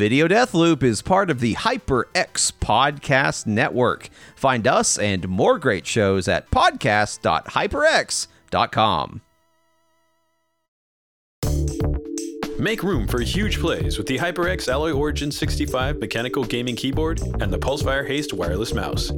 Video Death Loop is part of the HyperX Podcast Network. Find us and more great shows at podcast.hyperx.com. Make room for huge plays with the HyperX Alloy Origin 65 mechanical gaming keyboard and the Pulsefire Haste wireless mouse.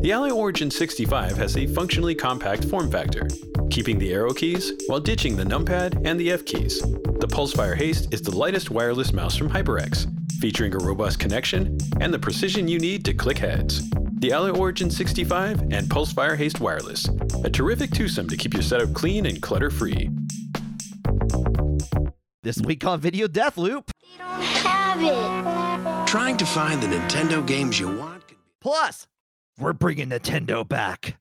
The Alloy Origin 65 has a functionally compact form factor, keeping the arrow keys while ditching the numpad and the F keys. The Pulsefire Haste is the lightest wireless mouse from HyperX, featuring a robust connection and the precision you need to click heads. The Alloy Origin 65 and Pulsefire Haste Wireless, a terrific twosome to keep your setup clean and clutter free. This week on Video Death Loop. They don't have it. Trying to find the Nintendo games you want can be Plus, we're bringing Nintendo back.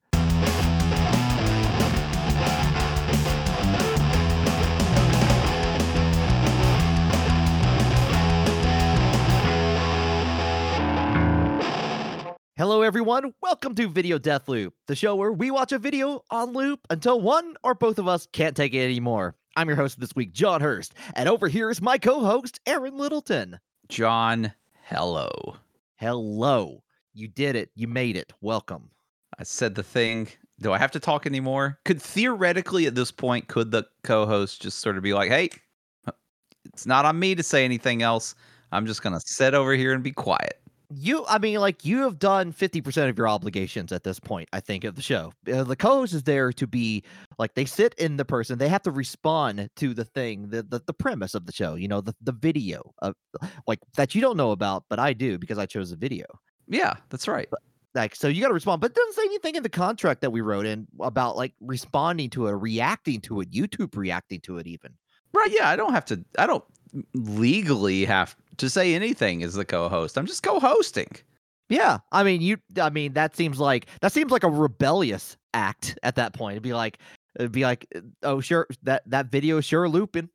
Hello, everyone. Welcome to Video Death Loop, the show where we watch a video on loop until one or both of us can't take it anymore. I'm your host this week, John Hurst, and over here is my co host, Aaron Littleton. John, hello. Hello. You did it. You made it. Welcome. I said the thing. Do I have to talk anymore? Could theoretically at this point, could the co-host just sort of be like, "Hey, it's not on me to say anything else. I'm just gonna sit over here and be quiet." You, I mean, like you have done 50% of your obligations at this point, I think, of the show. Uh, the co host is there to be like they sit in the person, they have to respond to the thing, the, the, the premise of the show, you know, the, the video of like that you don't know about, but I do because I chose the video. Yeah, that's right. Like, so you got to respond, but doesn't say anything in the contract that we wrote in about like responding to it, reacting to it, YouTube reacting to it, even. Right? Yeah, I don't have to. I don't legally have to say anything as the co-host. I'm just co-hosting. Yeah, I mean, you. I mean, that seems like that seems like a rebellious act at that point. It'd be like, it'd be like, uh, oh, sure, that that video is sure looping.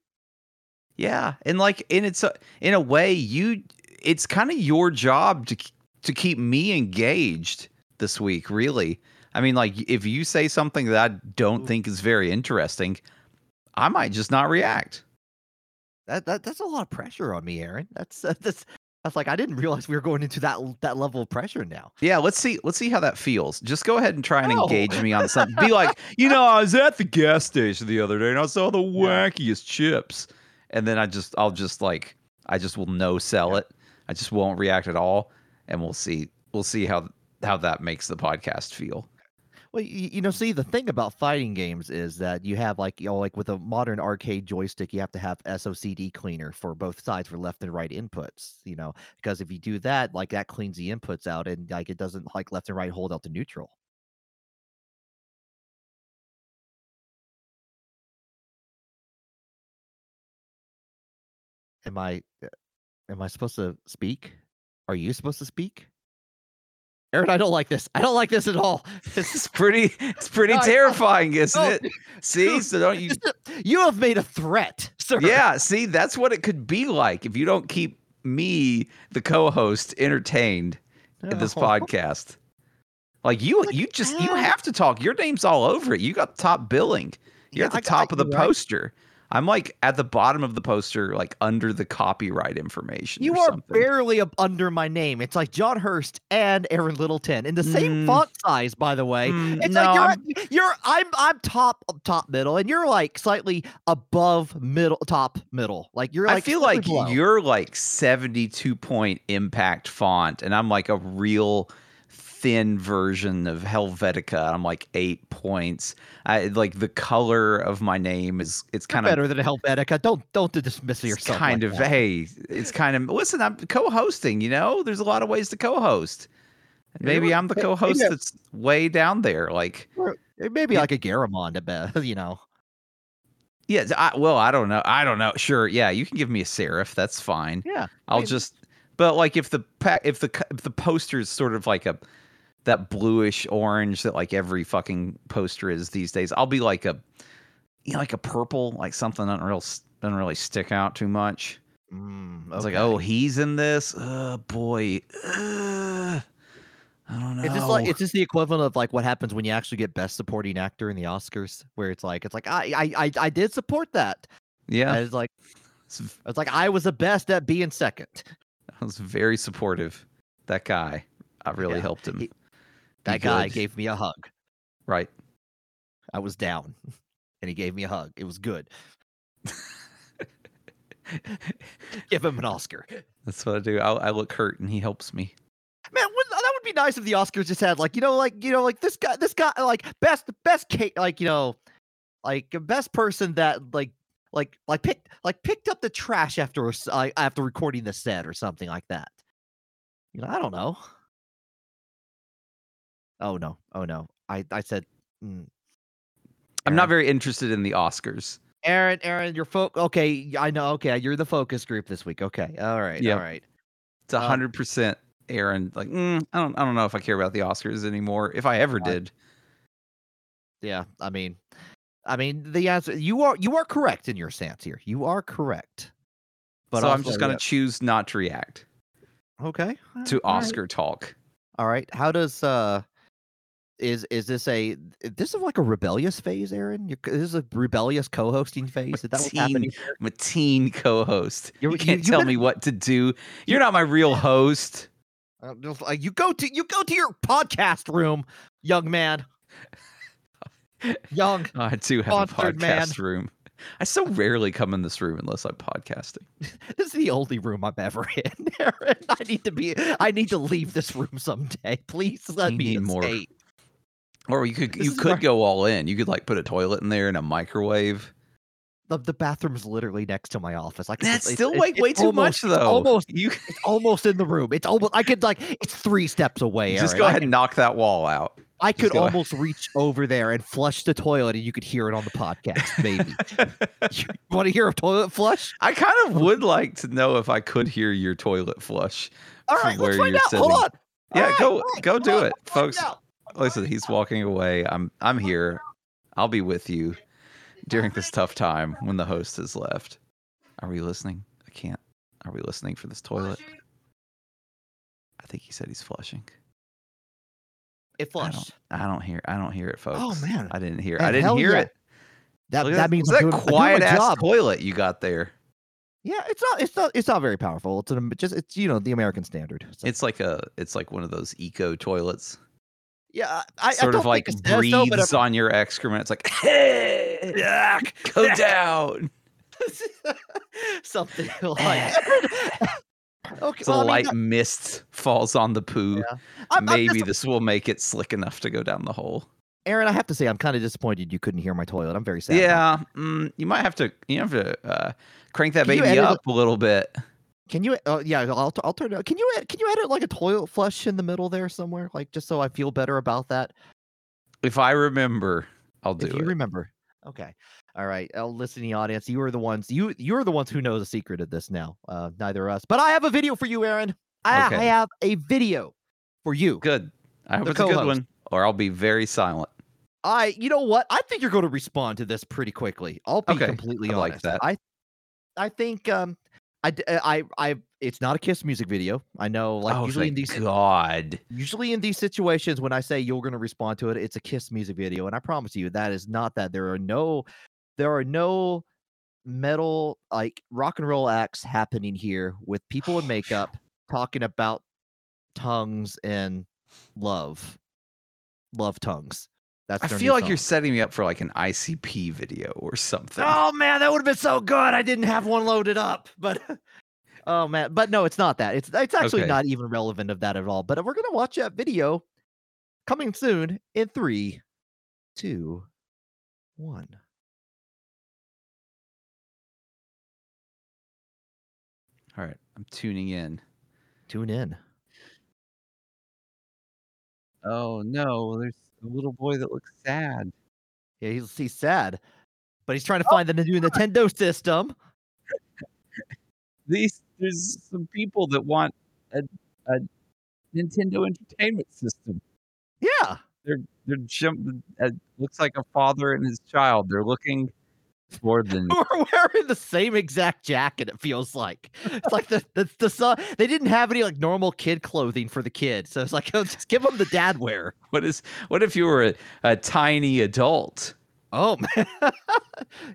Yeah, and like, in it's a, in a way, you. It's kind of your job to to keep me engaged this week. Really, I mean, like, if you say something that I don't think is very interesting, I might just not react. That that that's a lot of pressure on me, Aaron. That's uh, that's that's like I didn't realize we were going into that that level of pressure now. Yeah, let's see. Let's see how that feels. Just go ahead and try and No. engage me on something. Be like, you know, I was at the gas station the other day and I saw the wackiest chips, and then I just, I'll just like, I just will no sell it. I just won't react at all, and we'll see. We'll see how how that makes the podcast feel. Well, you, you know, see, the thing about fighting games is that you have like you know, like with a modern arcade joystick, you have to have SOCD cleaner for both sides for left and right inputs. You know, because if you do that, like that cleans the inputs out, and like it doesn't like left and right hold out to neutral. Am I uh, am I supposed to speak? Are you supposed to speak? Aaron, I don't like this. I don't like this at all. This is pretty. It's pretty No, I- terrifying, isn't no, it? See, so don't you? You have made a threat, sir. Yeah, see, that's what it could be like if you don't keep me, the co-host, entertained in this podcast. Like you, Like, you just you uh, have to talk. Your name's all over it. You got top billing. You're Yeah, at the I got top of the right? poster. I'm like at the bottom of the poster, like under the copyright information. You are something. barely up under my name. It's like John Hurst and Aaron Littleton in the same Mm. font size, by the way. Mm, It's no, like you're, I'm- at- you're I'm I'm top top middle, and you're like slightly above middle top middle. Like you're like I feel like below. you're like 72 point impact font, and I'm like a real thin version of Helvetica. I'm like eight points. I like the color of my name is it's You're kind of better than Helvetica. Don't don't dismiss it's yourself. kind like of that. hey, it's kind of listen. I'm co-hosting. You know, there's a lot of ways to co-host. Maybe I'm the co-host yeah. that's way down there. Like, eh, maybe like a Garamond, I bet. You know. yeah, I, well, I don't know. I don't know. Sure, yeah, you can give me a serif. That's fine. Yeah. I'll mean- just. But like, if the if the if the poster is sort of like a that bluish orange that like every fucking poster is these days, I'll be like a you know, like a purple, like something doesn't real s- doesn't really stick out too much. Mm, was like, oh, he's in this. Oh boy. Uh, I don't know. It's just like it's just the equivalent of like what happens when you actually get best supporting actor in the Oscars, where it's like it's like I I I, I did support that. yeah. And it's like It's- it's like I was the best at being second. I was very supportive. That guy, I really Yeah, helped him. he- be That guy good. gave me a hug. right. I was down, and he gave me a hug. It was good. Give him an Oscar. That's what I do. I, I look hurt and he helps me. Man, that would be nice if the Oscars just had like you know, like you know, like this guy, this guy, like best, best like you know, like best person that like, like, like picked, like picked up the trash after a uh, after recording the set or something like that. You know, I don't know. Oh no, oh no, I I said. mm. I'm not very interested in the Oscars. Aaron, Aaron, you're fo- okay. I know. Okay, you're the focus group this week. Okay, all right, Yep. all right. It's a Um, hundred percent Aaron. Like, mm, I don't, I don't know if I care about the Oscars anymore. If I ever did, Yeah, I mean, I mean, the answer you are you are correct in your stance here. You are correct. But so I'm just gonna yeah, choose not to react okay to all right, Oscar talk. All right, how does uh is is this a this is like a rebellious phase, Aaron? You're, this is a rebellious co-hosting phase. Is that what's happening? I'm a teen co-host. You're- You can't you tell better- me what to do. You're not my real host. Uh, like, you go to you go to your podcast room, young man. Young, Oh, I do have a Sponsored, man. podcast room. I so rarely come in this room unless I'm podcasting. this is the only room I'm ever in. Aaron. I need to be. I need to leave this room someday. Please let You me need more escape. Or you could This you could where- go all in. You could like put a toilet in there and a microwave. The, the bathroom's literally next to my office. I could That's it's- still it's- way it's way too almost- much though. Almost, you it's almost in the room. It's almost. I could like. It's three steps away. just Aaron. go ahead and knock that wall out. I just could go ahead. almost reach over there and flush the toilet, and you could hear it on the podcast. Maybe. you want to hear a toilet flush? I kind of would like to know if I could hear your toilet flush. All from let's find out. Hold on. Yeah, right, go right, go do on, it, folks. out. Listen, he's walking away. I'm I'm here. I'll be with you during this tough time when the host has left. Are we listening? I can't. Are we listening for this toilet? I think he said he's flushing. It I don't, flushed. I don't hear. I don't hear it, oh, folks. Oh, man. I didn't hear. Man, I didn't hear yeah. it. That Look at that means look doing, that doing quiet ass job. toilet you got there. Yeah, it's not. It's not. It's not very powerful. It's an, just. It's you know the American standard. So- It's like a. It's like one of those eco toilets. Yeah, I, I sort don't of like think it says so, breathes on your excrement. It's like, hey, yuck, go down. something like. okay, So well, I mean, light mist falls on the poo. I'm- I'm Maybe this will make it slick enough to go down the hole. Aaron, I have to say, I'm kind of disappointed you couldn't hear my toilet. I'm very sad. Yeah, mm, you might have to. You have to uh, crank that Can baby up a little bit. Can you? Oh yeah, I'll, I'll turn it. Can you? Can you edit like a toilet flush in the middle there somewhere, like just so I feel better about that? If I remember, I'll do it. if you it. remember. Okay. All right. I'll listen to the audience. You are the ones. You you're the ones who know the secret of this now. Uh, neither us. But I have a video for you, Aaron. I, I have a video for you. Good. I hope it's a good one, or I'll be very silent. I, you know what? I think you're going to respond to this pretty quickly. I'll be Okay, completely I like honest. that. I, I think, um, I, uh, I, I, it's not a Kiss music video. I know, like oh, usually in these, God. usually in these situations, when I say you're going to respond to it, it's a Kiss music video, and I promise you that is not that. There are no, there are no metal like rock and roll acts happening here with people in makeup talking about tongues and love, love tongues. That's I feel like you're setting me up for like an ICP video or something. Oh man, that would have been so good. I didn't have one loaded up, but oh man, but no, it's not that. It's it's actually Okay. not even relevant of that at all. But we're gonna watch that video coming soon in three, two, one. All right, I'm tuning in. Tune in. Oh no, there's a little boy that looks sad. Yeah, he's he's sad, but he's trying to find the new Nintendo system. These there's some people that want a, a Nintendo Entertainment System. Yeah, They're they're jump. Uh, looks like a father and his child. They're looking for the. we're wearing the same exact jacket. It feels like it's like the the, the son. They didn't have any like normal kid clothing for the kid, so it's like oh, just give them the dad wear. What is? What if you were a, a tiny adult? Oh man,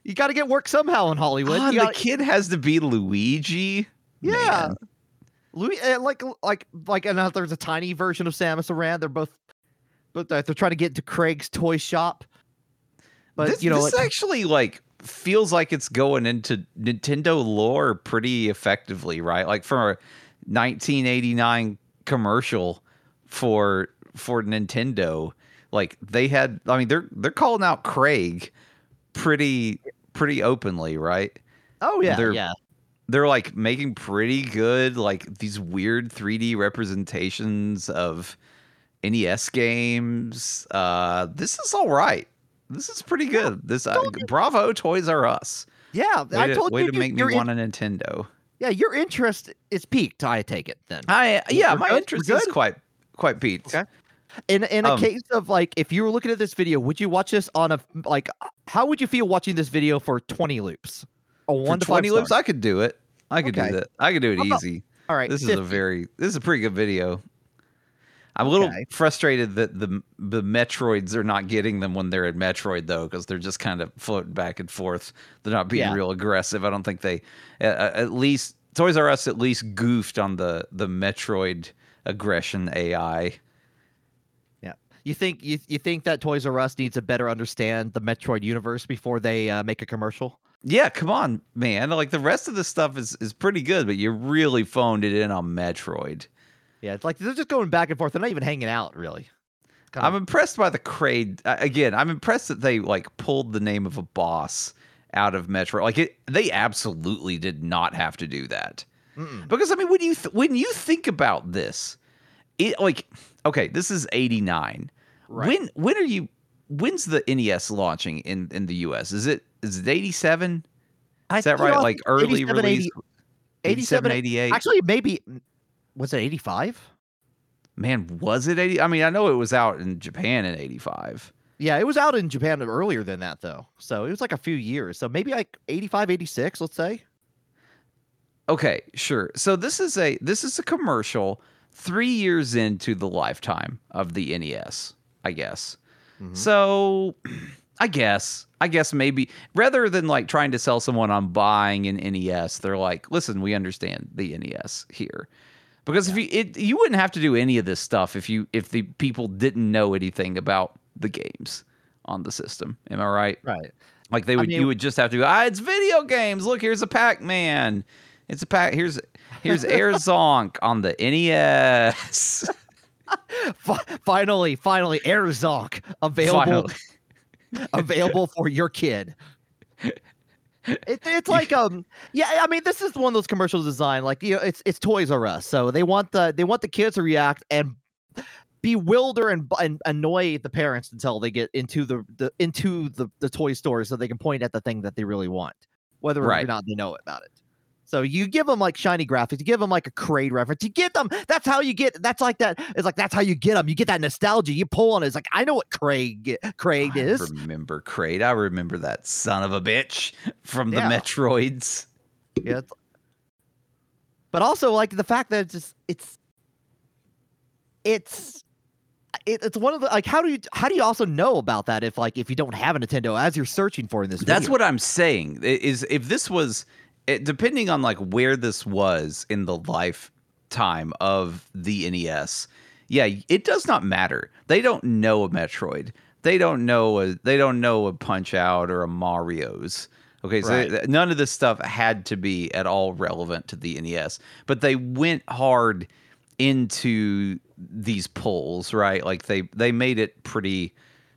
you got to get work somehow in Hollywood. Ah, You the gotta- kid has to be Luigi. Yeah. Man. Louis, uh, like like like and there's a tiny version of Samus Aran. They're both, but they're, they're trying to get into Craig's toy shop. But this, you know, this it- actually like feels like it's going into Nintendo lore pretty effectively, right? Like from a 1989 commercial for for Nintendo, like they had. I mean, they're they're calling out Kraid pretty pretty openly, right? oh yeah, they're- yeah, they're like making pretty good like these weird 3D representations of NES games. Uh this is all right. This is pretty good. This uh. Bravo Toys R Us. yeah. Way I to, told way you to you- make me in- want a Nintendo. yeah, your interest is peaked. I take it then. I yeah, We're my good? Interest is quite quite peaked. Okay. In in a Um, case of like, if you were looking at this video, would you watch this on a like? How would you feel watching this video for twenty loops? A one to 20 loops. I could do it. I could Okay. do that. I could do it easy. All right, This is a very this is a pretty good video. I'm a little Okay. frustrated that the the Metroids are not getting them when they're at Metroid though, because they're just kind of floating back and forth. They're not being Yeah. real aggressive. I don't think they, uh, uh, at least Toys R Us at least goofed on the the Metroid aggression AI. Yeah, you think you, you think that Toys R Us needs to better understand the Metroid universe before they uh, make a commercial? Yeah, come on, man. Like the rest of the stuff is is pretty good, but you really phoned it in on Metroid. Yeah, it's like they're just going back and forth. They're not even hanging out really. Kind I'm of- impressed by the Kraid. uh, Again, I'm impressed that they like pulled the name of a boss out of Metroid. Like it, they absolutely did not have to do that. Mm-mm. Because I mean, when you th- when you think about this, it like okay, this is '89. Right. When when are you? When's the NES launching in in the US? Is it is it '87? Is that right? off Like early 87, release? 80 87, 87, 88. Actually, maybe was it 85? Man, was it 80? I mean, I know it was out in Japan in 85. Yeah, it was out in Japan earlier than that though. So it was like a few years. So maybe like 85, 86, let's say. Okay, sure. So this is a this is a commercial 3 years into the lifetime of the NES, I guess. Mhm. So I guess I guess maybe rather than like trying to sell someone on buying an NES, they're like, "Listen, we understand the NES here." Because if you it, you wouldn't have to do any of this stuff if you if the people didn't know anything about the games on the system. Am I right? Right. Like they I would, mean- you would just have to go. Ah, it's video games. Look, here's a Pac-Man. It's a pack. Here's here's Air Zonk on the NES. Finally, finally, Air Zonk available Finally. available for your kid. It, it's like um yeah I mean this is one of those commercials designed like you know it's it's Toys R Us so they want the they want the kids to react and bewilder and, and annoy the parents until they get into the, the into the, the toy store so they can point at the thing that they really want whether or not they know about it so you give them like shiny graphics you give them like a Kraid reference you get them that's how you get that's like that it's like that's how you get them you get that nostalgia you pull on it it's like I know what Kraid Kraid I is remember Kraid? I remember that son of a bitch from the Yeah. Metroids. Yeah. But also like the fact that it's just it's it's it, it's one of the like how do you how do you also know about that if like if you don't have a Nintendo as you're searching for in this That's video? what I'm saying. Is if this was it, depending on like where this was in the lifetime of the NES. Yeah, it does not matter. They don't know a Metroid. They don't know a they don't know a Punch Out or a Mario's. Okay, so Right. none of this stuff had to be at all relevant to the NES, but they went hard into these polls, right? Like they they made it pretty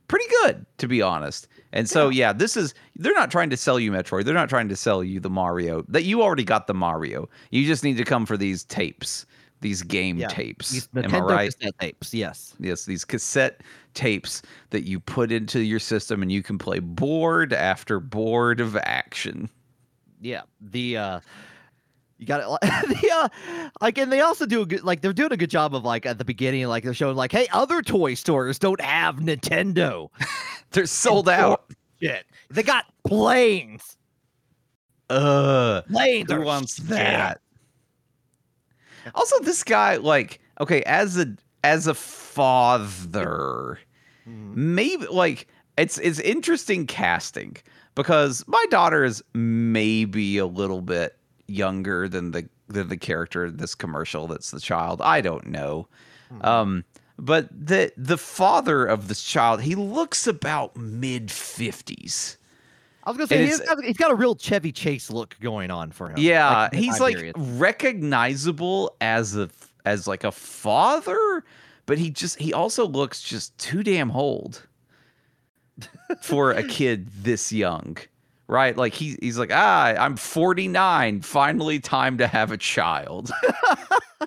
pretty good to be honest. And so yeah. this is they're not trying to sell you Metroid. They're not trying to sell you the Mario. That you already got the Mario. You just need to come for these tapes, these game Yeah, tapes. These Am I right? cassette tapes, yes. Yes, these cassette tapes that you put into your system and you can play board after board of action. Yeah. The uh you got it. Uh, like, and they also do a good, like, they're doing a good job of like at the beginning, like they're showing like, hey, other toy stores don't have Nintendo. They're sold out. Shit, they got planes. Uh, Planes Who wants shit. that? Also, this guy, like, okay, as a as a father, Mhm. maybe like it's it's interesting casting because my daughter is maybe a little bit younger than the the the character in this commercial that's the child. I don't know. Mhm. Um, but the the father of this child, he looks about mid fifties. I was gonna say he's got, he's got a real Chevy Chase look going on for him. Yeah, like, he's like period. recognizable as a as like a father, but he just he also looks just too damn old for a kid this young. Right? Like he he's like, "Ah, I'm 49, finally time to have a child."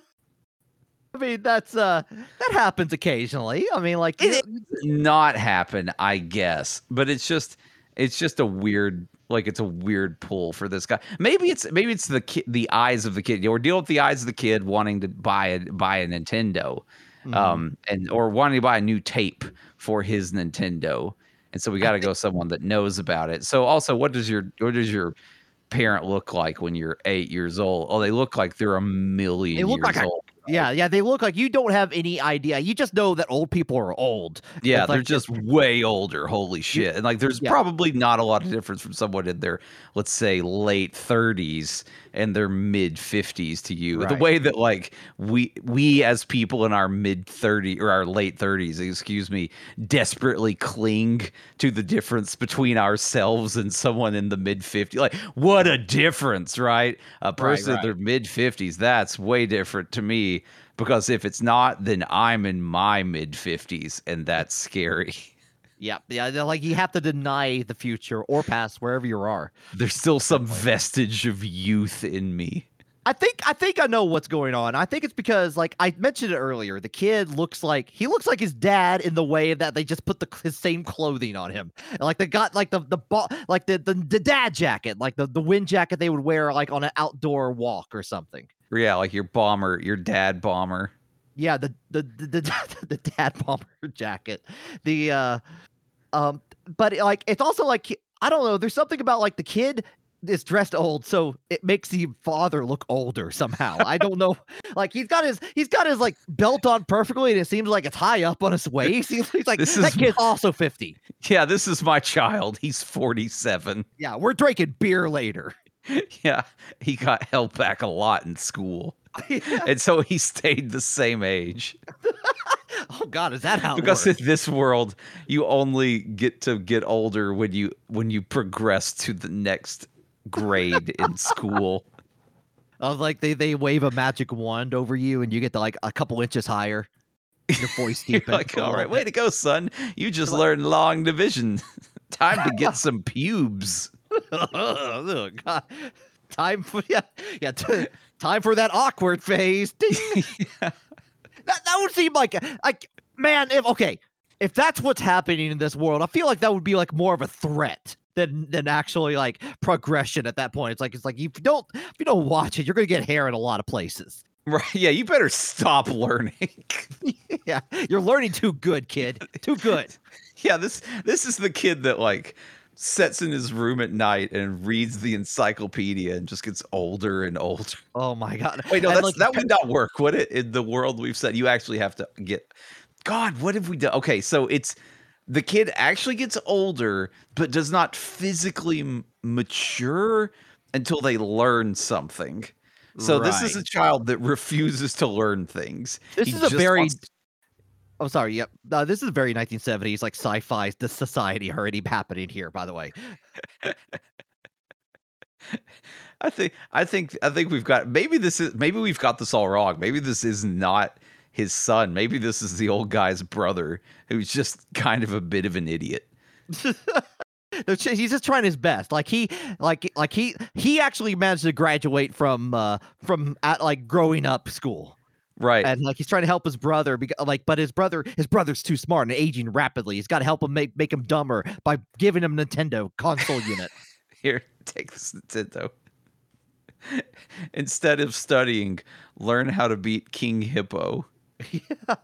I mean, that's uh, that happens occasionally. I mean, like, It you- not happen, I guess. But it's just it's just a weird like it's a weird pull for this guy. Maybe it's maybe it's the ki- the eyes of the kid. Or deal with the eyes of the kid wanting to buy a buy a Nintendo. Mhm. Um and or wanting to buy a new tape for his Nintendo. And so we got to go someone that knows about it. So also what does your what does your parent look like when you're 8 years old? Oh, they look like they're a million They look years like a- old. yeah, yeah, they look like you don't have any idea. You just know that old people are old. Yeah, It's they're like- just way older. Holy shit. And like there's Yeah. probably not a lot of difference from someone in their, let's say, late 30s and their mid 50s to you. The way that like we we as people in our mid 30 or our late 30s, excuse me, desperately cling to the difference between ourselves and someone in the mid 50s. Like what a difference, right? A person right. in their mid 50s, that's way different to me because if it's not, then I'm in my mid 50s and that's scary. Yeah, yeah, like you have to deny the future or past wherever you are. There's still some vestige of youth in me. I think I think I know what's going on. I think it's because like I mentioned it earlier, the kid looks like he looks like his dad in the way that they just put the his same clothing on him. And, like they got like the the ba- like the, the the dad jacket, like the the wind jacket they would wear like on an outdoor walk or something. Yeah, like your bomber, your dad bomber. Yeah, the the the the, the dad bomber jacket. The uh um but like it's also like I don't know, there's something about like the kid is dressed old, so it makes the father look older somehow. I don't know. Like he's got his he's got his like belt on perfectly and it seems like it's high up on his waist. He's, he's like This that is kid's also 50. Yeah, this is my child. He's 47. Yeah, we're drinking beer later. Yeah, he got held back a lot in school. Yeah. And so he stayed the same age. Oh god, is that how it Because in this world, you only get to get older when you when you progress to the next grade in school. Of like they they wave a magic wand over you and you get to like a couple inches higher. Your voice You're like, all right, way to go, son. You just learned long division. Time to get some pubes. oh, God. Time for yeah, yeah. T- time for that awkward phase. Ding. That that would seem like like man. If okay, if that's what's happening in this world, I feel like that would be like more of a threat than than actually like progression at that point. It's like it's like if you don't if you don't watch it, you're gonna get hair in a lot of places. Right. Yeah, you better stop learning. yeah, you're learning too good, kid. Too good. yeah, this this is the kid that like sits in his room at night and reads the encyclopedia and just gets older and older. Oh my god. Wait, no, that's, like, that would not work, would it? In the world we've said, you actually have to get. God, what have we done? Okay, so it's the kid actually gets older, but does not physically m- mature until they learn something. So this is a child that refuses to learn things. This He is a very wants I'm oh, sorry. Yep. Uh, this is very 1970s, like sci-fi. The society already happening here, by the way. I think I think I think we've got maybe this is maybe we've got this all wrong. Maybe this is not his son. Maybe this is the old guy's brother who's just kind of a bit of an idiot. He's just trying his best. Like he, like, like he, he actually managed to graduate from, uh, from at like growing up school, Right. and like he's trying to help his brother. Because, like, but his brother, his brother's too smart and aging rapidly. He's got to help him make make him dumber by giving him Nintendo console unit. Here, take this Nintendo. Instead of studying, learn how to beat King Hippo. yeah.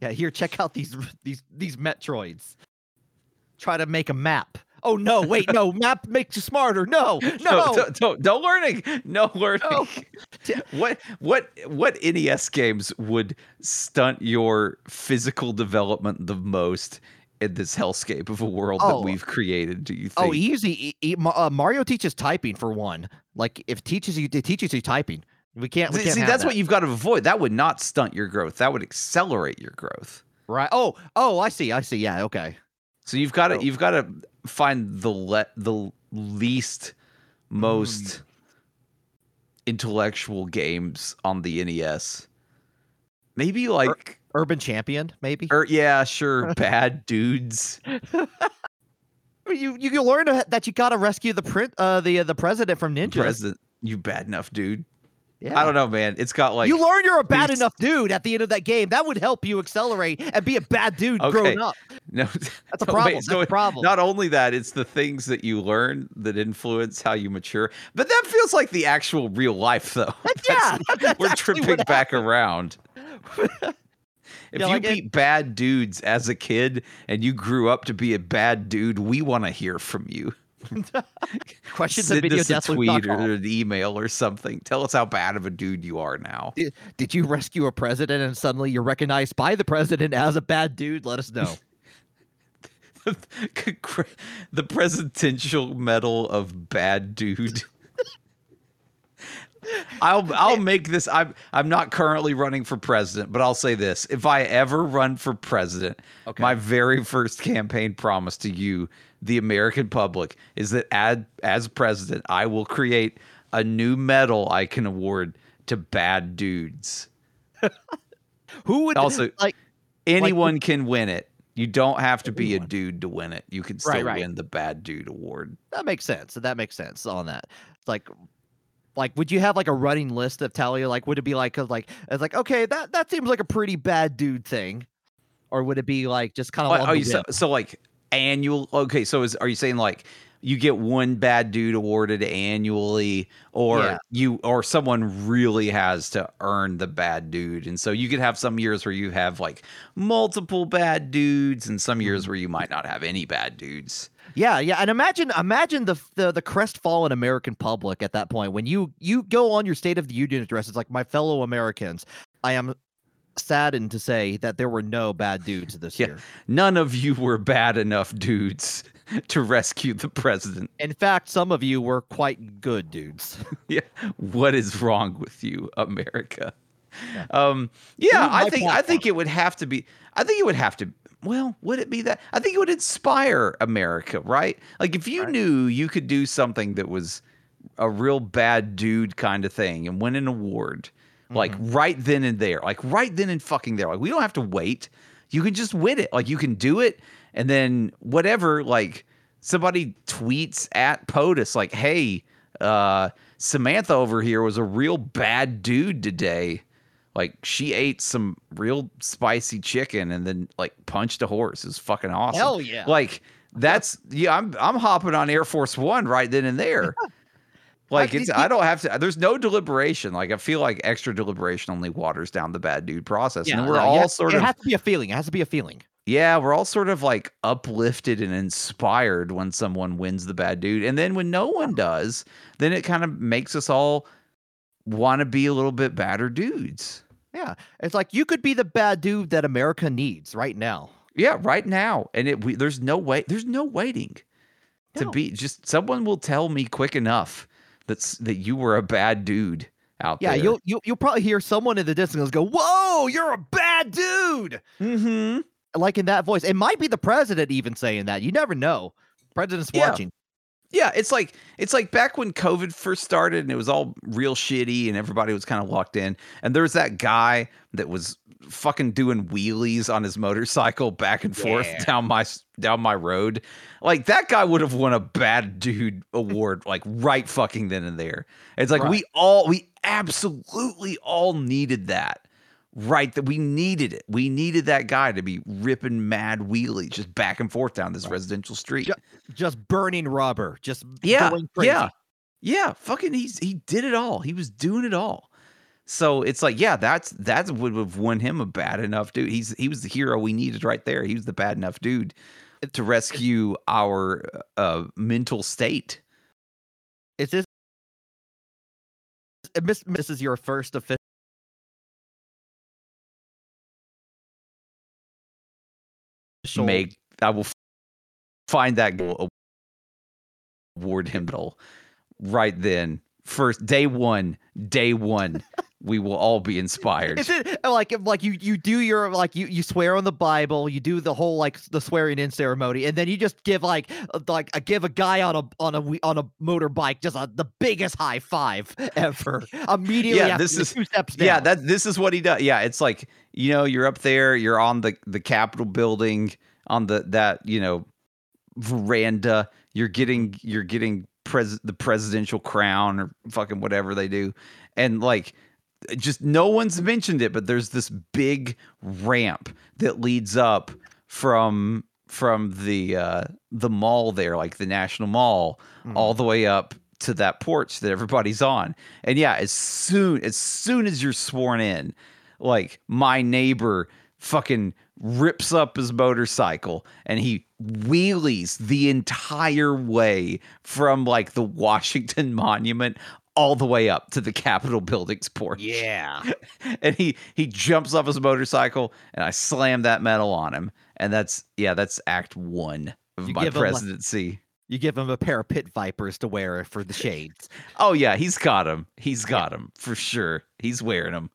Yeah. Here, check out these these these Metroids. Try to make a map. Oh no! Wait, no. Map makes you smarter. No, no. don't, don't, don't learning. No learning. No. what what what NES games would stunt your physical development the most in this hellscape of a world Oh. that we've created? Do you think? Oh, easy. E- uh, Mario teaches typing for one. Like if teaches you, it teaches you typing. We can't. We see, can't see, that's that. what you've got to avoid. That would not stunt your growth. That would accelerate your growth. Right. Oh. Oh. I see. I see. Yeah. Okay. So you've got to Oh. you've got to find the le- the least Mm. most intellectual games on the NES. Maybe like Urban champion, maybe. or yeah, sure, bad dudes. you you learn that you gotta rescue the print uh the uh, the president from ninjas. President, you bad enough dude. Yeah. I don't know, man. It's got like you learn you're a bad these- enough dude at the end of that game. That would help you accelerate and be a bad dude Okay. growing up. no. That's a problem. wait, That's so a problem. Not only that, it's the things that you learn that influence how you mature. But that feels like the actual real life, though. yeah, that's we're tripping back around. If Yeah, you like it- beat bad dudes as a kid and you grew up to be a bad dude, we want to hear from you. Questions at video us a tweet or an email or something. Tell us how bad of a dude you are now. Did, did you rescue a president and suddenly you're recognized by the president as a bad dude? Let us know. the presidential medal of bad dude. I'll I'll make this. I'm I'm not currently running for president, but I'll say this: if I ever run for president, Okay. my very first campaign promise to you, the American public, is that as as president, I will create a new medal I can award to bad dudes. Who would Also, like? Anyone can win it. You don't have to be a dude to win it. You can still Right, right. win the bad dude award. That makes sense. That makes sense on that. It's like, like, would you have like a running list of Talia? Like, would it be like, like, it's like, okay, that that seems like a pretty bad dude thing, or would it be like just kind of? Oh, oh, you so, so like annual? Okay, so is are you saying like you get one bad dude awarded annually, or Yeah. you or someone really has to earn the bad dude, and so you could have some years where you have like multiple bad dudes, and some years Mm-hmm. where you might not have any bad dudes. Yeah, yeah, and imagine imagine the the the crestfallen American public at that point when you you go on your State of the Union address. It's like my fellow Americans. I am saddened to say that there were no bad dudes this Yeah. year. None of you were bad enough dudes to rescue the president. In fact, some of you were quite good dudes. Yeah. What is wrong with you, America? Yeah. Um yeah, I think I think it would have to be I think it would have to well, would it be that? I think it would inspire America, right? Like if you Right. knew you could do something that was a real bad dude kind of thing and win an award like Mm-hmm. right then and there. Like right then and fucking there. Like we don't have to wait. You can just win it. Like you can do it and then whatever like somebody tweets at POTUS like, "Hey, uh Samantha over here was a real bad dude today. Like she ate some real spicy chicken and then like punched a horse. It's fucking awesome. Hell yeah. Like that's yeah, I'm I'm hopping on Air Force One right then and there. Like it's I don't have to there's no deliberation. Like I feel like extra deliberation only waters down the bad dude process. and we're no, all have- sort it of It has to be a feeling. It has to be a feeling. yeah, we're all sort of like uplifted and inspired when someone wins the bad dude. And then when no one does, then it kind of makes us all want to be a little bit badder dudes. Yeah, it's like you could be the bad dude that America needs right now. Yeah, right now. And it we, there's no way there's no waiting to be just someone will tell me quick enough that's that you were a bad dude out Yeah, there. Yeah, you'll you'll you'll probably hear someone in the distance go, "Whoa, you're a bad dude!" mm-hmm. Like in that voice. It might be the president even saying that. You never know. President's Yeah. watching. Yeah, it's like it's like back when COVID first started and it was all real shitty and everybody was kind of locked in. And there was that guy that was fucking doing wheelies on his motorcycle back and forth Yeah. down my down my road. Like that guy would have won a bad dude award like right fucking then and there. It's like we all we absolutely all needed that. Right, that we needed it. We needed that guy to be ripping mad wheelies just back and forth down this residential street. Ju- Just burning rubber. Just Yeah, yeah, yeah. Fucking, he's he did it all. He was doing it all. So it's like, yeah, that's that would have won him a bad enough dude. He's he was the hero we needed right there. He was the bad enough dude to rescue our uh, mental state. Is this uh, this is your first official Make I will find that award him medal right then. First day one, day one, we will all be inspired. Is it uh, like like you you do your like you you swear on the Bible, you do the whole like the swearing in ceremony, and then you just give like uh, like uh, give a guy on a on a on a motorbike just a, the biggest high five ever immediately. Yeah, this is- two steps down. Yeah, that this is what he does. Yeah, it's like you know you're up there, you're on the the Capitol building on the that you know veranda. You're getting you're getting pres the presidential crown or fucking whatever they do, and like just no one's mentioned it, but there's this big ramp that leads up from from the uh the mall there, like the National Mall, Mhm. all the way up to that porch that everybody's on. And yeah, as soon as soon as you're sworn in, like my neighbor fucking rips up his motorcycle and he wheelies the entire way from like the Washington Monument all the way up to the Capitol building's porch. yeah. And he he jumps off his motorcycle and I slam that medal on him. And that's yeah, that's act 1 of You my him, like- presidency. You give him a pair of pit vipers to wear for the shades. Oh yeah, he's got him. He's got him for sure. He's wearing them.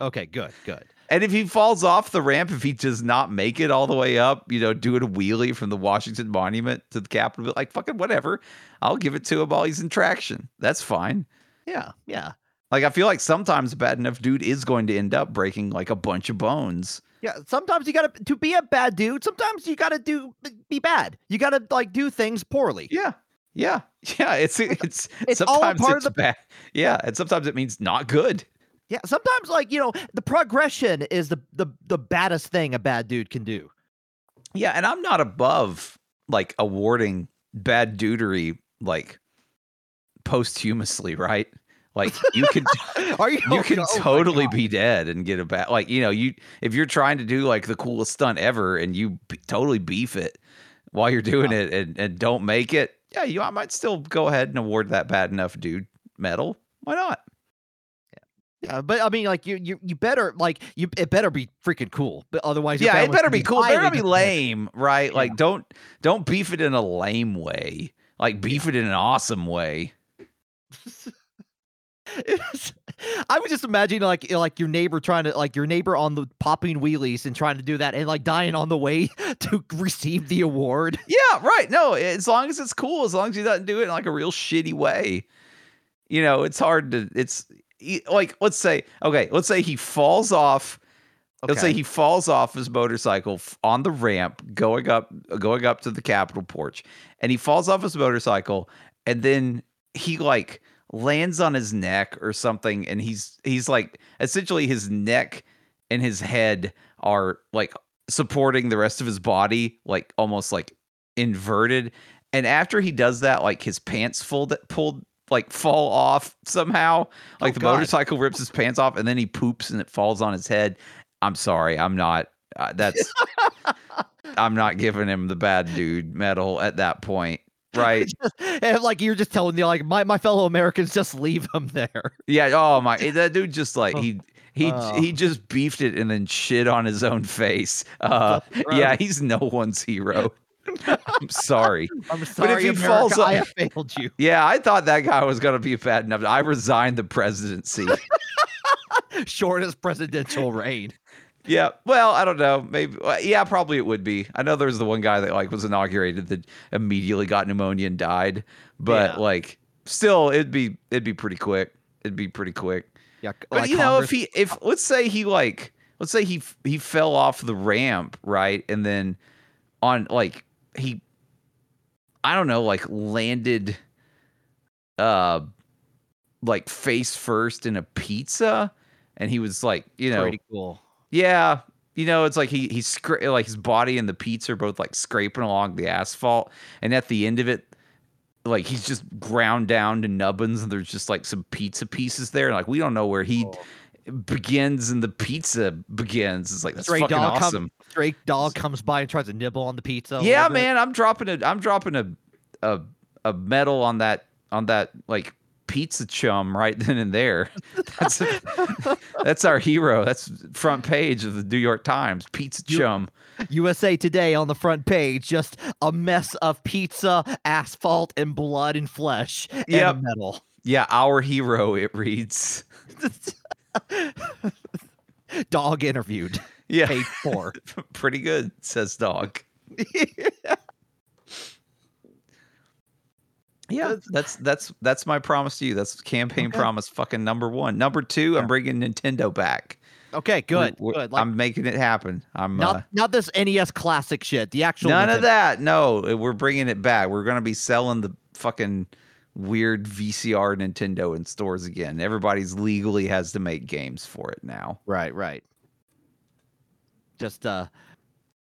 Okay, good, good. And if he falls off the ramp, if he does not make it all the way up, you know, doing a wheelie from the Washington Monument to the Capitol, like fucking whatever, I'll give it to him while he's in traction. That's fine. Yeah, yeah. Like I feel like sometimes a bad enough dude is going to end up breaking like a bunch of bones. Yeah, sometimes you gotta to be a bad dude. Sometimes you gotta do be bad. You gotta like do things poorly. Yeah. Yeah. Yeah. It's it's, It's all part of the- bad. Yeah. And sometimes it means not good. Yeah, sometimes like you know the progression is the the the baddest thing a bad dude can do. Yeah, and I'm not above like awarding bad dudery like posthumously, right? Like you could Are you? you can oh totally be dead and get a bad like you know you if you're trying to do like the coolest stunt ever and you b- totally beef it while you're doing it and, and don't make it yeah you I might still go ahead and award that bad enough dude medal why not Yeah, but I mean, like you you you better like you it better be freaking cool, but otherwise, yeah it better be cool it better be lame right like don't don't beef it in a lame way like beef it in an awesome way I was just imagining like eh, like your neighbor trying to like your neighbor on the popping wheelies and trying to do that and like dying on the way to receive the award. Yeah, right. No, as long as it's cool, as long as he doesn't do it in like a real shitty way. You know, it's hard to it's like let's say okay, let's say he falls off let's say he falls off his motorcycle on the ramp going up going up to the Capitol porch and he falls off his motorcycle and then he like lands on his neck or something and he's he's like essentially his neck and his head are like supporting the rest of his body like almost like inverted and after he does that like his pants fold pulled like fall off somehow. Like Oh, the God. motorcycle rips his pants off and then he poops and it falls on his head. I'm sorry. I'm not uh, that's i'm not giving him the bad dude medal at that point right? And like you're just telling me like my, my fellow Americans just leave him there. yeah oh my that dude just like he he Oh. he just beefed it and then shit on his own face. Uh yeah he's no one's hero i'm sorry I'm sorry. But if he America, falls I off- have failed you. yeah i thought that guy was gonna be bad enough i resigned the presidency Shortest presidential reign. Yeah, well, I don't know. Maybe, uh, yeah, probably it would be. I know there was the one guy that like was inaugurated that immediately got pneumonia and died, but Yeah. like, still, it'd be it'd be pretty quick. It'd be pretty quick. Yeah, But like you know, if he if let's say he like let's say he he fell off the ramp right, and then on like he, I don't know, like landed, uh, like face first in a pizza, and he was like, you know, pretty cool. yeah, you know, it's like he he's scra- like his body and the pizza are both like scraping along the asphalt, and at the end of it, like he's just ground down to nubbins, and there's just like some pizza pieces there, and like we don't know where he begins and the pizza begins. It's like that's Stray fucking awesome. come- Stray dog comes by and tries to nibble on the pizza. yeah, man, I'm dropping a I'm dropping a a a medal on that on that like pizza chum right then and there. That's that's our hero. That's front page of the New York Times. Pizza chum. USA Today on the front page, just a mess of pizza, asphalt, and blood and flesh and a Yep. metal. Yeah, our hero. It reads. Dog interviewed, Yeah, page four. pretty good. Says dog. Yeah, that's that's that's my promise to you. That's campaign Okay. promise fucking number one. Number two, I'm bringing Nintendo back. okay, good, We're- good. Like, I'm making it happen. I'm not uh, not this NES classic shit. The actual none of that. No, we're bringing it back. We're gonna be selling the fucking weird VCR Nintendo in stores again. Everybody's legally has to make games for it now. Right, right. Just uh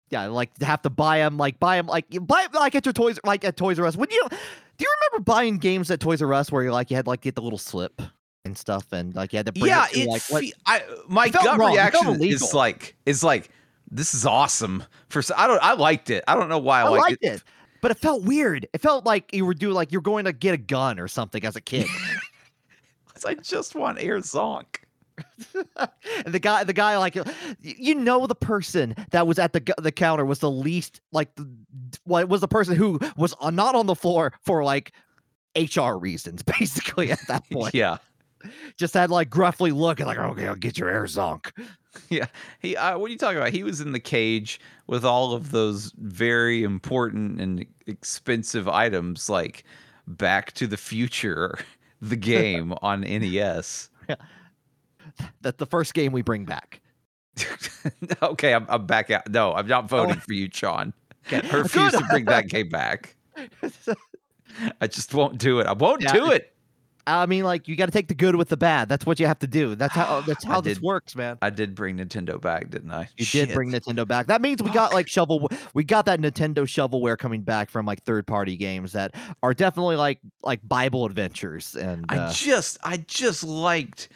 yeah, like have to buy them, like buy them, like you buy 'em, like at your toys, like at Toys R Us. Would you? Do you remember buying games at Toys R Us where you like you had like get the little slip and stuff, and like you had to bring yeah, it to, it like fe- I my It gut wrong. Reaction is like is like this is awesome. For I don't I liked it. I don't know why I, I liked liked it, but it felt weird. It felt like you were doing like you're going to get a gun or something as a kid. I just want Air Zonk. and the guy, the guy, like you know, the person that was at the the counter was the least like the what was the person who was not on the floor for like HR reasons, basically at that point. Yeah. Just had like gruffly look and like, okay, I'll get your air zonk. Yeah, he. Uh, what are you talking about? He was in the cage with all of those very important and expensive items, like Back to the Future, the game on NES. That's the first game we bring back. okay, I'm, I'm back out. No, I'm not voting for you, Sean. I refuse to bring that game back. I just won't do it. I won't Yeah. do it. I mean, like you got to take the good with the bad. That's what you have to do. That's how. That's how this works, man. I did bring Nintendo back, didn't I? You did bring Nintendo back. That means we got like shovel. We got that Nintendo shovelware coming back from like third party games that are definitely like like Bible adventures. And I uh, just, I just liked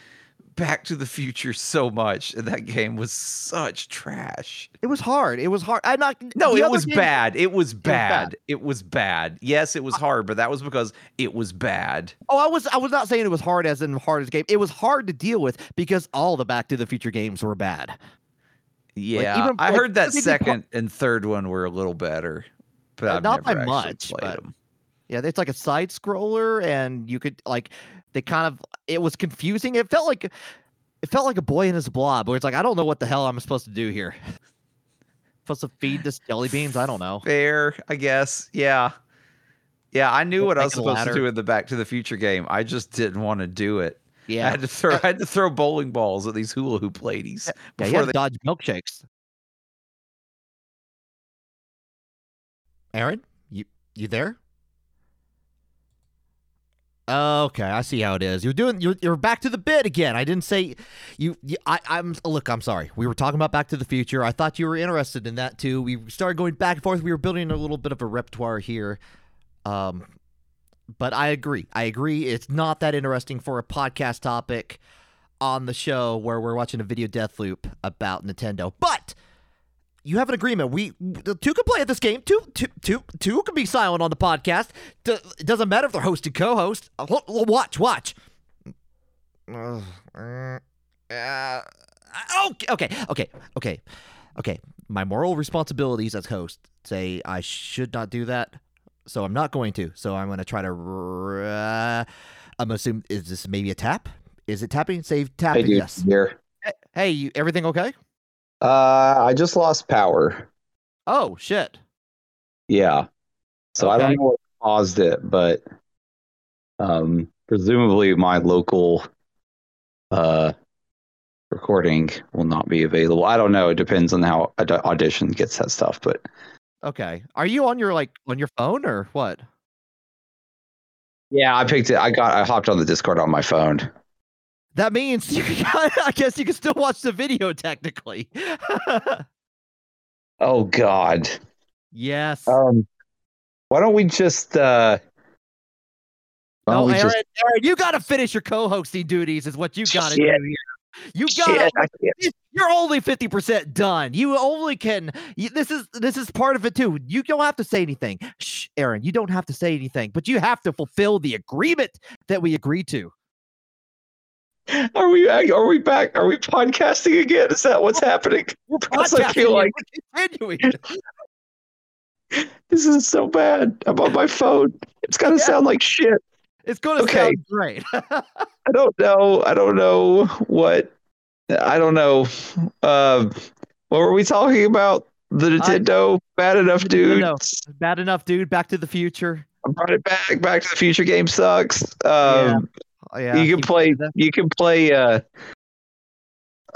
Back to the Future so much, and that game was such trash. it was hard. It was hard. I not. No, it was games- bad. It was bad. bad. It was bad. Yes, it was hard, but that was because it was bad. Oh, I was. I was not saying it was hard as in hard as game. It was hard to deal with because all the Back to the Future games were bad. Yeah, even, I like, heard that second and third one were a little better, but Uh, not by much, but- them. Yeah, it's like a side scroller, and you could like they kind of. It was confusing. It felt like. It felt like a Boy and His Blob, where it's like I don't know what the hell I'm supposed to do here. supposed to feed this jelly beans? I don't know. Fair, I guess. Yeah, yeah. I knew Like what I was making a supposed to do in the Back to the Future game. I just didn't want to do it. I Yeah, had to throw. I had to throw bowling balls at these hula hoop ladies yeah, before had they dodge milkshakes. Aaron, you you there? Okay, I see how it is. You're doing. You're, you're back to the bit again. I didn't say you. you I, I'm look. I'm sorry. We were talking about Back to the Future. I thought you were interested in that too. We started going back and forth. We were building a little bit of a repertoire here. Um, but I agree. I agree. It's not that interesting for a podcast topic on the show where we're watching a video death loop about Nintendo. But you have an agreement. We the two can play at this game. Two, two, two, two can be silent on the podcast. D- it doesn't matter if they're host and co-host. Uh, watch, watch. Uh, uh, uh, okay, okay, okay, okay, okay. My moral responsibilities as host say I should not do that, so I'm not going to. So I'm going to try to. Uh, I'm assume is this maybe a tap? Is it tapping? Say Hey, tapping. dude, yes. here. Hey, you, everything okay? Uh, I just lost power. Oh shit. Yeah. So I don't know what caused it, but um, presumably my local uh recording will not be available. I don't know. It depends on how Aud- Audition gets that stuff, but Okay. Are you on your like on your phone or what? yeah, I picked it. I got. I hopped on the Discord on my phone. That means you can, I guess you can still watch the video technically. Oh God. yes. Um, why don't we just uh? No, Aaron, just Aaron, you got to finish your co-hosting duties. Is what you got to do. You got Shit, you're only fifty percent done. You only can. You, this is this is part of it too. You don't have to say anything, Shh, Aaron. You don't have to say anything, but you have to fulfill the agreement that we agreed to. Are we back? are we back? Are we podcasting again? Is that what's happening? We're Because I feel like continuing. this is so bad. I'm on my phone. It's gonna Yeah. sound like shit. It's gonna Okay. sound great. I don't know. I don't know what. I don't know. Uh, what were we talking about? The Nintendo bad enough, dude. Bad enough, dude. Back to the Future. I brought it back. Back to the Future game sucks. Um, Oh, yeah, you can play. You can play. Uh,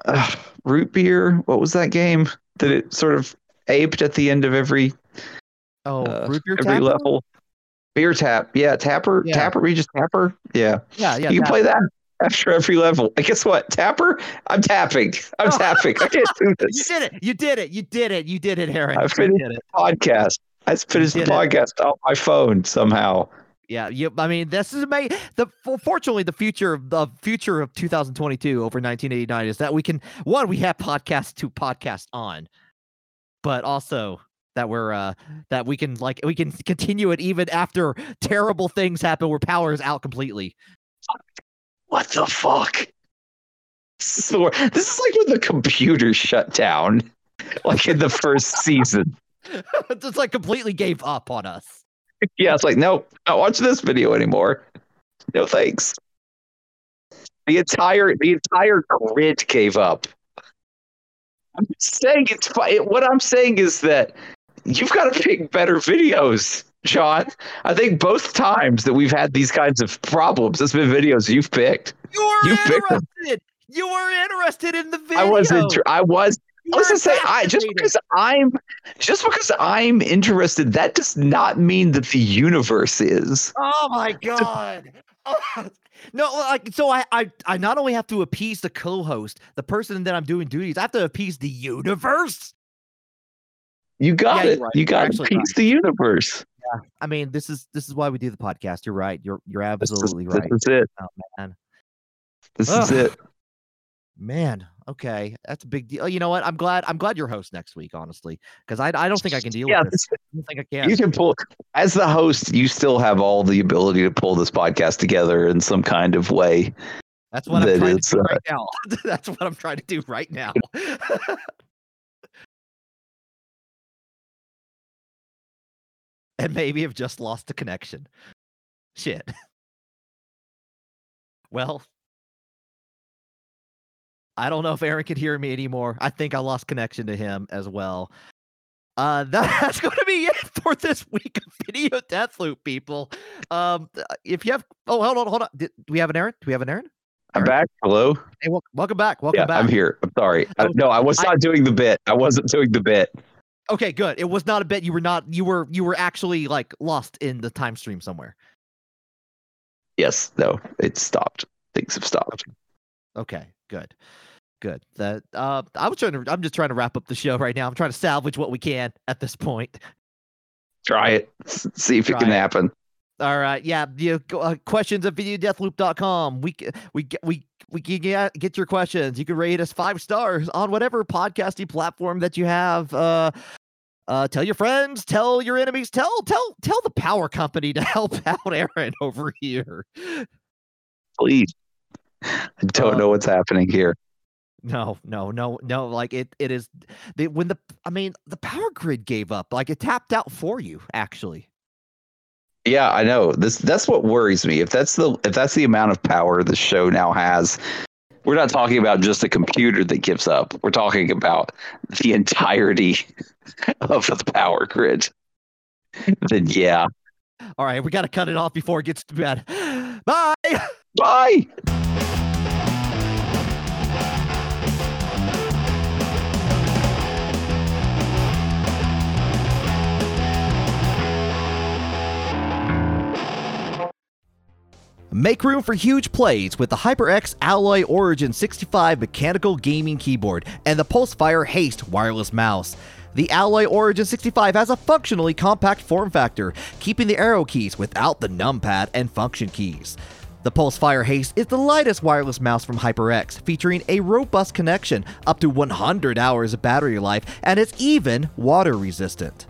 uh, root beer. What was that game that it sort of aped at the end of every Oh, uh, root beer every Tapper? level? Beer tap. Yeah, tapper. Yeah. Tapper. Regis Tapper. Yeah. Yeah, yeah. you can Tapper. play that after every level. And guess what? Tapper. I'm tapping. I'm Oh. tapping. I can't do this. You did it. You did it. You did it. You did it, Aaron. I finished it. podcast. I finished the did it. podcast on my phone somehow. Yeah, you. I mean, this is amazing. The fortunately, the future of the future of 2022 over 1989 is that we can one we have podcasts to podcast on, but also that we're uh that we can like we can continue it even after terrible things happen where power is out completely. What the fuck? This is, the this is like when the computer shut down, like in the first season. Just like completely gave up on us. Yeah, it's like, nope, not watching this video anymore. No thanks. The entire the entire grid gave up. I'm saying it's what I'm saying is that you've got to pick better videos, John. I think both times that we've had these kinds of problems, it's been videos you've picked. You were You interested. You were interested in the video. I wasn't. I was. You I was were gonna say, I just because I'm just because I'm interested, that does not mean that the universe is. Oh my god. Oh, no, like so I, I I not only have to appease the co-host, the person that I'm doing duties, I have to appease the universe. You got Yeah, it. you're right. You got to actually piece the universe. Yeah. I mean, this is this is why we do the podcast. You're right. You're you're This is, absolutely this right. is it. Oh man. This Ugh. is it. Man, okay. That's a big deal. You know what? I'm glad I'm glad you're host next week, honestly. Because I I don't think I can deal Yeah, with this. I don't think I can. you can pull as the host. You still have all the ability to pull this podcast together in some kind of way. That's what I'm trying is, to do uh, right now. That's what I'm trying to do right now. and maybe have just lost the connection. Shit. Well, I don't know if Aaron can hear me anymore. I think I lost connection to him as well. Uh, that's going to be it for this week of video death loop, people. Um, uh, if you have, oh, hold on, hold on. Did, do we have an Aaron? Do we have an Aaron? I'm back. Hello. Hey, wel- welcome back. Welcome yeah, back. I'm here. I'm sorry. I, Oh, no, I was I- not doing the bit. I wasn't doing the bit. Okay, good. It was not a bit. You were not. You were. You were actually like lost in the time stream somewhere. Yes. No. It stopped. Things have stopped. Okay, good, good. That uh, I was trying to. I'm just trying to wrap up the show right now. I'm trying to salvage what we can at this point. Try it. See if it can it. happen. All right, yeah. You uh, questions at videodeathloop.com. We we we we can get get your questions. You can rate us five stars on whatever podcasting platform that you have. Uh, uh, tell your friends, tell your enemies, tell tell tell the power company to help out Aaron over here. Please. I don't Uh, know what's happening here. No, no, no, no. Like it, it is. The, when the, I mean, the power grid gave up. Like it tapped out for you. Actually, Yeah, I know. This that's what worries me. If that's the if that's the amount of power the show now has, we're not talking about just a computer that gives up. We're talking about the entirety of the power grid. Then yeah. all right. We got to cut it off before it gets too bad. Bye. Bye. Make room for huge plays with the HyperX Alloy Origin 65 mechanical gaming keyboard and the Pulsefire Haste wireless mouse. The Alloy Origin 65 has a functionally compact form factor, keeping the arrow keys without the numpad and function keys. The Pulsefire Haste is the lightest wireless mouse from HyperX, featuring a robust connection, up to 100 hours of battery life, and it's even water resistant.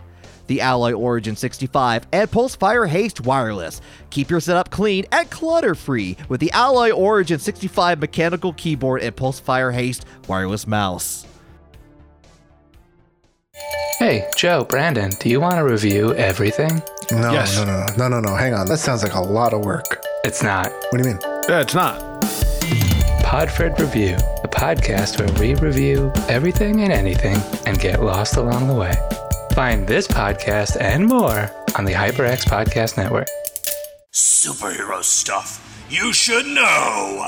The Alloy Origin 65, and Pulsefire Haste Wireless. Keep your setup clean and clutter-free with the Alloy Origin 65 mechanical keyboard and Pulsefire Haste wireless mouse. Hey, Joe, Brandon, do you want to review everything? No, Yes. no, no, no, no, no, no. Hang on. That sounds like a lot of work. It's not. What do you mean? Yeah, it's not. Podfred Review, a podcast where we review everything and anything and get lost along the way. Find this podcast and more on the HyperX Podcast Network. Superhero stuff you should know.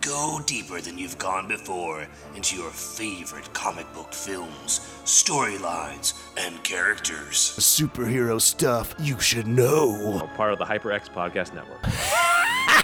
Go deeper than you've gone before into your favorite comic book films, storylines, and characters. Superhero stuff you should know. part of the HyperX Podcast Network.